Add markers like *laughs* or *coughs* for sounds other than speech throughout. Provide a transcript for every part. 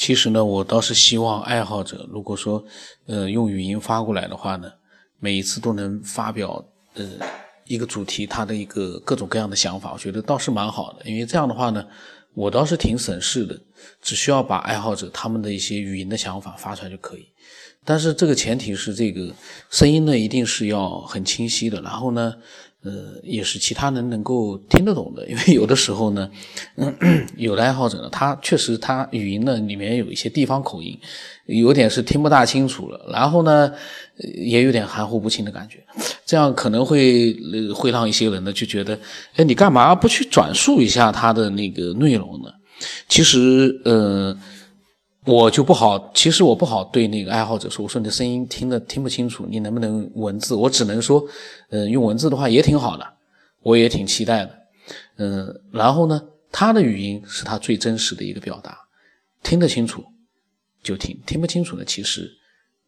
其实呢，我倒是希望爱好者，如果说，呃，用语音发过来的话呢，每一次都能发表，呃，一个主题，他的一个各种各样的想法，我觉得倒是蛮好的。因为这样的话呢，我倒是挺省事的，只需要把爱好者他们的一些语音的想法发出来就可以。但是这个前提是，这个声音呢一定是要很清晰的，然后呢。呃，也是其他人能够听得懂的，因为有的时候呢，嗯 *coughs* 有的爱好者呢，他确实他语音呢里面有一些地方口音，有点是听不大清楚了，然后呢，也有点含糊不清的感觉，这样可能会会让一些人呢就觉得，哎，你干嘛不去转述一下他的那个内容呢？其实，呃。我就不好，其实我不好对那个爱好者说，我说你的声音听得听不清楚，你能不能文字？我只能说，嗯，用文字的话也挺好的，我也挺期待的，嗯，然后呢，他的语音是他最真实的一个表达，听得清楚就听，听不清楚呢，其实，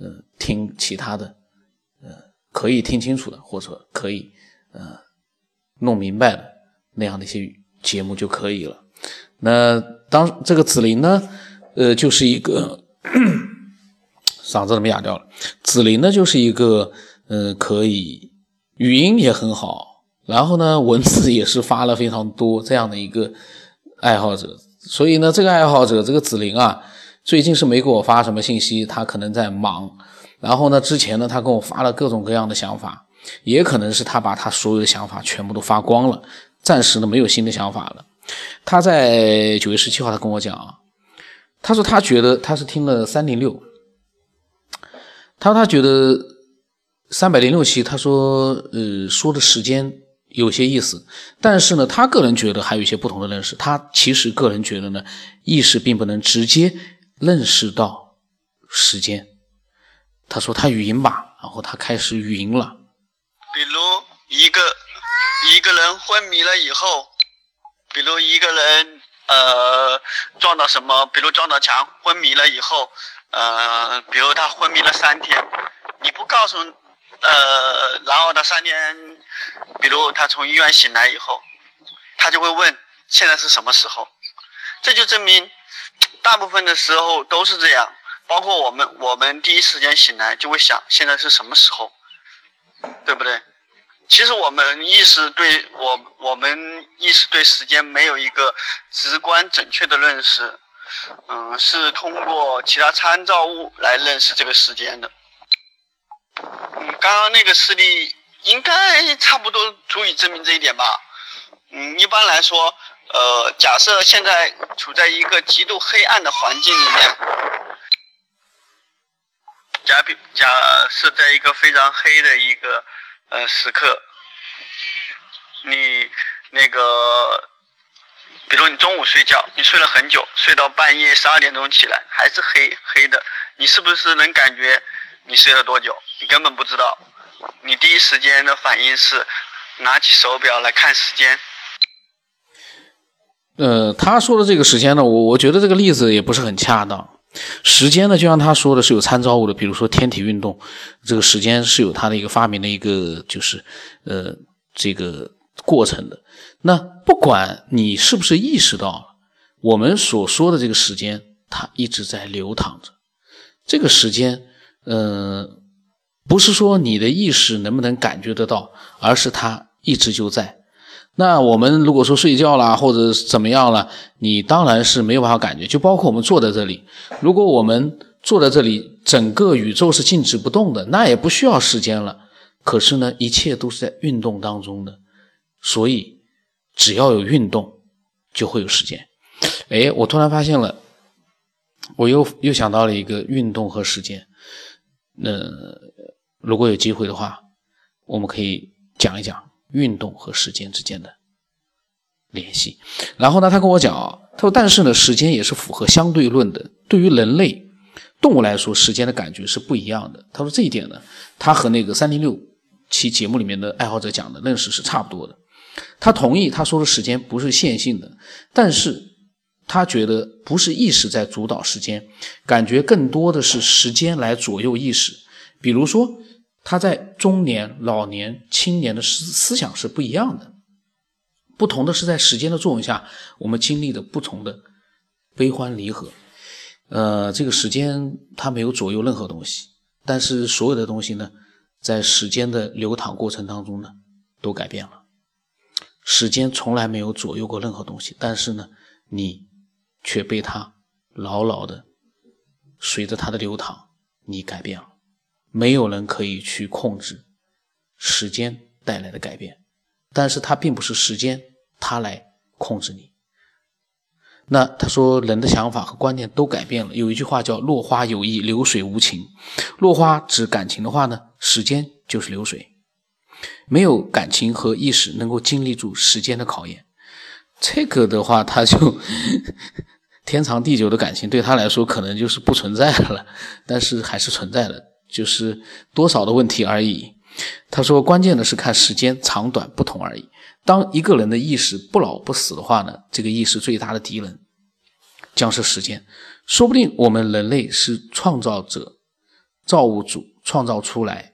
嗯，听其他的，呃，可以听清楚的，或者可以，呃，弄明白的那样的一些节目就可以了。那当这个紫菱呢？呃，就是一个嗓子怎么哑掉了？紫菱呢，就是一个呃，可以语音也很好，然后呢，文字也是发了非常多这样的一个爱好者。所以呢，这个爱好者这个紫菱啊，最近是没给我发什么信息，他可能在忙。然后呢，之前呢，他跟我发了各种各样的想法，也可能是他把他所有的想法全部都发光了，暂时呢没有新的想法了。他在九月十七号，他跟我讲啊。他说他觉得他是听了三零六，他说他觉得三百零六期，他说呃说的时间有些意思，但是呢，他个人觉得还有一些不同的认识。他其实个人觉得呢，意识并不能直接认识到时间。他说他语音吧，然后他开始语音了。比如一个一个人昏迷了以后，比如一个人。呃，撞到什么？比如撞到墙，昏迷了以后，呃，比如他昏迷了三天，你不告诉，呃，然后他三天，比如他从医院醒来以后，他就会问现在是什么时候？这就证明，大部分的时候都是这样，包括我们，我们第一时间醒来就会想现在是什么时候，对不对？其实我们意识对我，我们意识对时间没有一个直观准确的认识，嗯，是通过其他参照物来认识这个时间的。嗯，刚刚那个事例应该差不多足以证明这一点吧。嗯，一般来说，呃，假设现在处在一个极度黑暗的环境里面，假比假设在一个非常黑的一个。呃，时刻，你那个，比如你中午睡觉，你睡了很久，睡到半夜十二点钟起来，还是黑黑的，你是不是能感觉你睡了多久？你根本不知道，你第一时间的反应是拿起手表来看时间。呃，他说的这个时间呢，我我觉得这个例子也不是很恰当。时间呢，就像他说的是有参照物的，比如说天体运动，这个时间是有它的一个发明的一个就是呃这个过程的。那不管你是不是意识到了，我们所说的这个时间，它一直在流淌着。这个时间，呃，不是说你的意识能不能感觉得到，而是它一直就在。那我们如果说睡觉啦，或者怎么样了，你当然是没有办法感觉。就包括我们坐在这里，如果我们坐在这里，整个宇宙是静止不动的，那也不需要时间了。可是呢，一切都是在运动当中的，所以只要有运动，就会有时间。哎，我突然发现了，我又又想到了一个运动和时间。那如果有机会的话，我们可以讲一讲。运动和时间之间的联系，然后呢，他跟我讲啊，他说，但是呢，时间也是符合相对论的。对于人类动物来说，时间的感觉是不一样的。他说这一点呢，他和那个三零六期节目里面的爱好者讲的认识是差不多的。他同意他说的时间不是线性的，但是他觉得不是意识在主导时间，感觉更多的是时间来左右意识。比如说。他在中年、老年、青年的思思想是不一样的，不同的是在时间的作用下，我们经历的不同的悲欢离合。呃，这个时间它没有左右任何东西，但是所有的东西呢，在时间的流淌过程当中呢，都改变了。时间从来没有左右过任何东西，但是呢，你却被它牢牢的随着它的流淌，你改变了。没有人可以去控制时间带来的改变，但是它并不是时间它来控制你。那他说，人的想法和观念都改变了。有一句话叫“落花有意，流水无情”。落花指感情的话呢，时间就是流水。没有感情和意识能够经历住时间的考验，这个的话，他就天长地久的感情对他来说可能就是不存在了，但是还是存在的，就是多少的问题而已。他说，关键的是看时间长短不同而已。当一个人的意识不老不死的话呢，这个意识最大的敌人将是时间。说不定我们人类是创造者、造物主创造出来。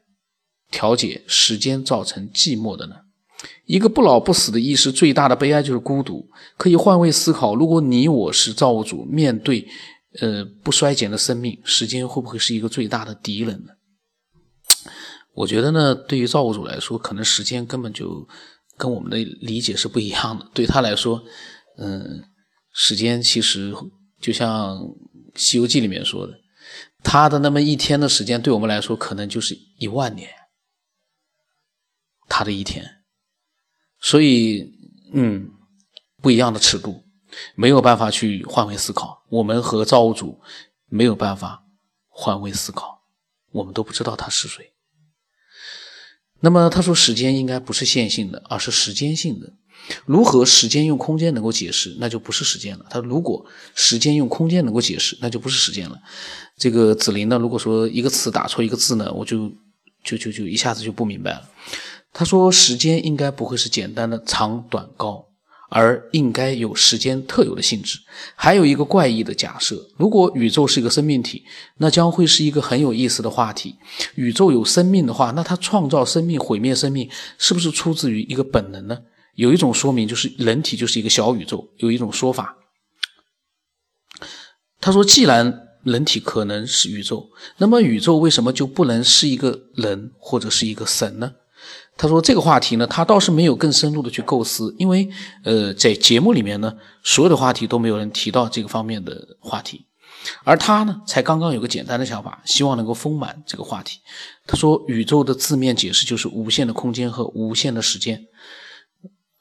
调节时间造成寂寞的呢？一个不老不死的意识最大的悲哀就是孤独。可以换位思考，如果你我是造物主，面对呃不衰减的生命，时间会不会是一个最大的敌人呢？我觉得呢，对于造物主来说，可能时间根本就跟我们的理解是不一样的。对他来说，嗯，时间其实就像《西游记》里面说的，他的那么一天的时间，对我们来说可能就是一万年。他的一天，所以，嗯，不一样的尺度，没有办法去换位思考。我们和造物主没有办法换位思考，我们都不知道他是谁。那么他说，时间应该不是线性的，而是时间性的。如何时间用空间能够解释，那就不是时间了。他如果时间用空间能够解释，那就不是时间了。这个子林呢，如果说一个词打错一个字呢，我就就就就一下子就不明白了。他说：“时间应该不会是简单的长短高，而应该有时间特有的性质。还有一个怪异的假设：如果宇宙是一个生命体，那将会是一个很有意思的话题。宇宙有生命的话，那它创造生命、毁灭生命，是不是出自于一个本能呢？有一种说明就是人体就是一个小宇宙。有一种说法，他说：既然人体可能是宇宙，那么宇宙为什么就不能是一个人或者是一个神呢？”他说这个话题呢，他倒是没有更深入的去构思，因为呃，在节目里面呢，所有的话题都没有人提到这个方面的话题，而他呢，才刚刚有个简单的想法，希望能够丰满这个话题。他说，宇宙的字面解释就是无限的空间和无限的时间。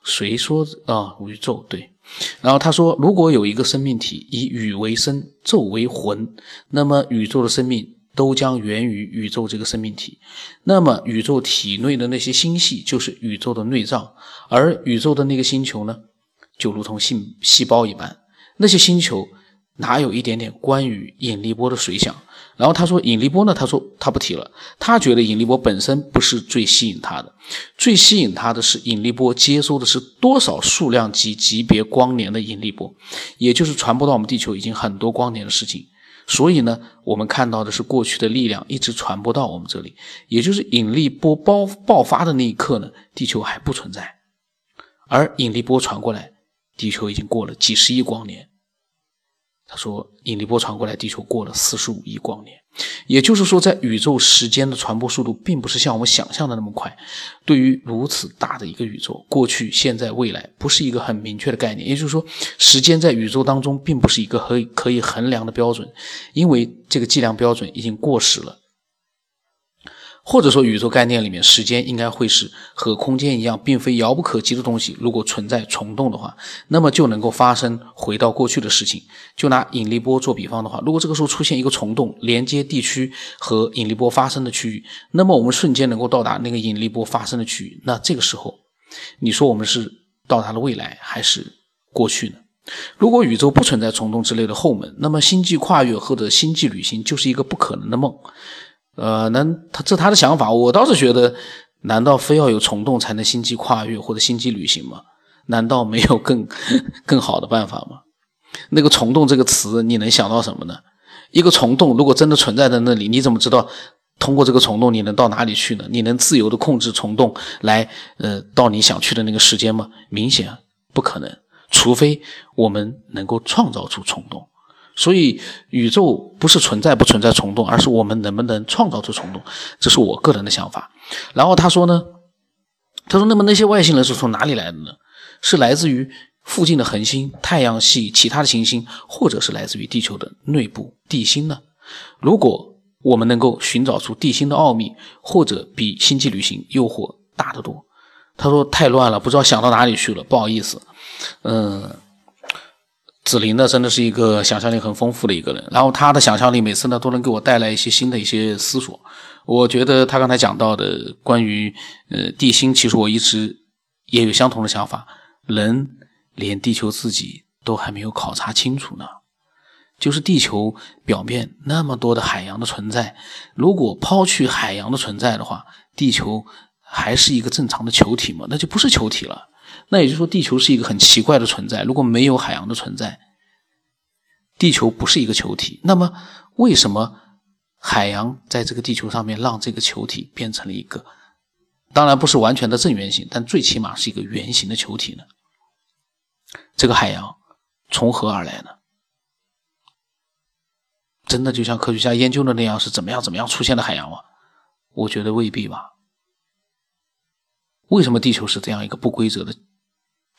谁说啊？宇宙对。然后他说，如果有一个生命体以宇为身，宙为魂，那么宇宙的生命。都将源于宇宙这个生命体，那么宇宙体内的那些星系就是宇宙的内脏，而宇宙的那个星球呢，就如同细细胞一般。那些星球哪有一点点关于引力波的水响？然后他说引力波呢？他说他不提了，他觉得引力波本身不是最吸引他的，最吸引他的是引力波接收的是多少数量级级别光年的引力波，也就是传播到我们地球已经很多光年的事情。所以呢，我们看到的是过去的力量一直传播到我们这里，也就是引力波爆爆发的那一刻呢，地球还不存在，而引力波传过来，地球已经过了几十亿光年。他说，引力波传过来，地球过了四十五亿光年，也就是说，在宇宙时间的传播速度并不是像我们想象的那么快。对于如此大的一个宇宙，过去、现在、未来不是一个很明确的概念。也就是说，时间在宇宙当中并不是一个可以可以衡量的标准，因为这个计量标准已经过时了。或者说，宇宙概念里面，时间应该会是和空间一样，并非遥不可及的东西。如果存在虫洞的话，那么就能够发生回到过去的事情。就拿引力波做比方的话，如果这个时候出现一个虫洞，连接地区和引力波发生的区域，那么我们瞬间能够到达那个引力波发生的区域。那这个时候，你说我们是到达了未来还是过去呢？如果宇宙不存在虫洞之类的后门，那么星际跨越或者星际旅行就是一个不可能的梦。呃，能他这他的想法，我倒是觉得，难道非要有虫洞才能星际跨越或者星际旅行吗？难道没有更 *laughs* 更好的办法吗？那个虫洞这个词，你能想到什么呢？一个虫洞如果真的存在在那里，你怎么知道通过这个虫洞你能到哪里去呢？你能自由的控制虫洞来呃到你想去的那个时间吗？明显不可能，除非我们能够创造出虫洞。所以宇宙不是存在不存在虫洞，而是我们能不能创造出虫洞，这是我个人的想法。然后他说呢，他说那么那些外星人是从哪里来的呢？是来自于附近的恒星、太阳系其他的行星，或者是来自于地球的内部地心呢？如果我们能够寻找出地心的奥秘，或者比星际旅行诱惑大得多。他说太乱了，不知道想到哪里去了，不好意思。嗯，紫菱呢，真的是一个想象力很丰富的一个人。然后他的想象力每次呢，都能给我带来一些新的一些思索。我觉得他刚才讲到的关于呃地心，其实我一直也有相同的想法。人连地球自己都还没有考察清楚呢。就是地球表面那么多的海洋的存在，如果抛去海洋的存在的话，地球还是一个正常的球体吗？那就不是球体了。那也就是说，地球是一个很奇怪的存在。如果没有海洋的存在，地球不是一个球体。那么，为什么海洋在这个地球上面让这个球体变成了一个，当然不是完全的正圆形，但最起码是一个圆形的球体呢？这个海洋从何而来呢？真的就像科学家研究的那样，是怎么样怎么样出现的海洋吗？我觉得未必吧。为什么地球是这样一个不规则的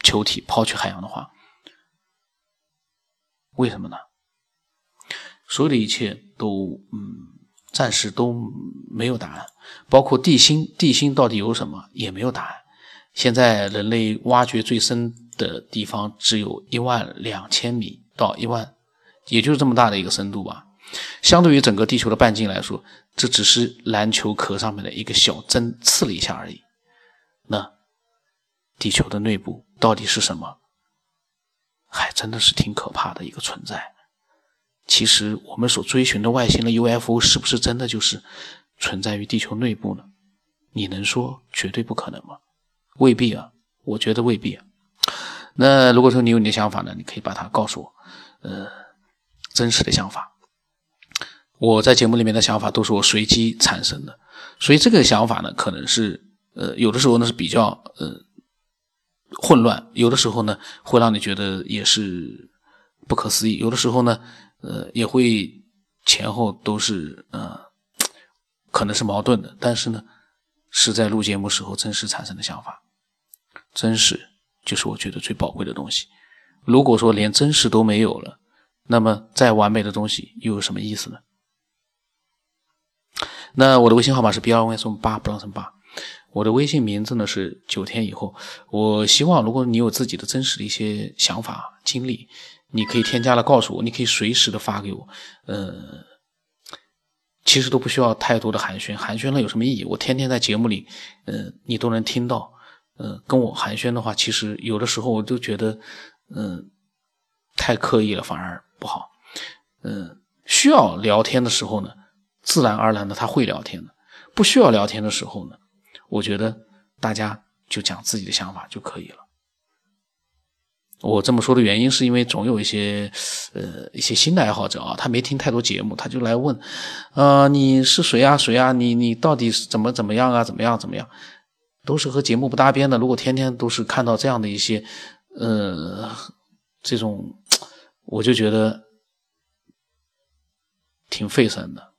球体？抛去海洋的话，为什么呢？所有的一切都嗯，暂时都没有答案。包括地心，地心到底有什么也没有答案。现在人类挖掘最深的地方只有一万两千米到一万，也就是这么大的一个深度吧。相对于整个地球的半径来说，这只是篮球壳上面的一个小针刺了一下而已。那地球的内部到底是什么？还真的是挺可怕的一个存在。其实我们所追寻的外星的 UFO 是不是真的就是存在于地球内部呢？你能说绝对不可能吗？未必啊，我觉得未必。那如果说你有你的想法呢，你可以把它告诉我，呃，真实的想法。我在节目里面的想法都是我随机产生的，所以这个想法呢，可能是呃有的时候呢是比较呃混乱，有的时候呢会让你觉得也是不可思议，有的时候呢呃也会前后都是呃可能是矛盾的，但是呢是在录节目时候真实产生的想法，真实就是我觉得最宝贵的东西。如果说连真实都没有了，那么再完美的东西又有什么意思呢？那我的微信号码是 b 二 y 送八不让送八，我的微信名字呢是九天以后。我希望如果你有自己的真实的一些想法经历，你可以添加了告诉我，你可以随时的发给我。呃，其实都不需要太多的寒暄，寒暄了有什么意义？我天天在节目里，呃，你都能听到。呃，跟我寒暄的话，其实有的时候我都觉得，嗯，太刻意了，反而不好。嗯，需要聊天的时候呢。自然而然的，他会聊天的。不需要聊天的时候呢，我觉得大家就讲自己的想法就可以了。我这么说的原因是因为总有一些呃一些新的爱好者啊，他没听太多节目，他就来问，呃，你是谁啊？谁啊？你你到底是怎么怎么样啊？怎么样怎么样？都是和节目不搭边的。如果天天都是看到这样的一些呃这种，我就觉得挺费神的。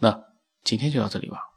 那今天就到这里吧。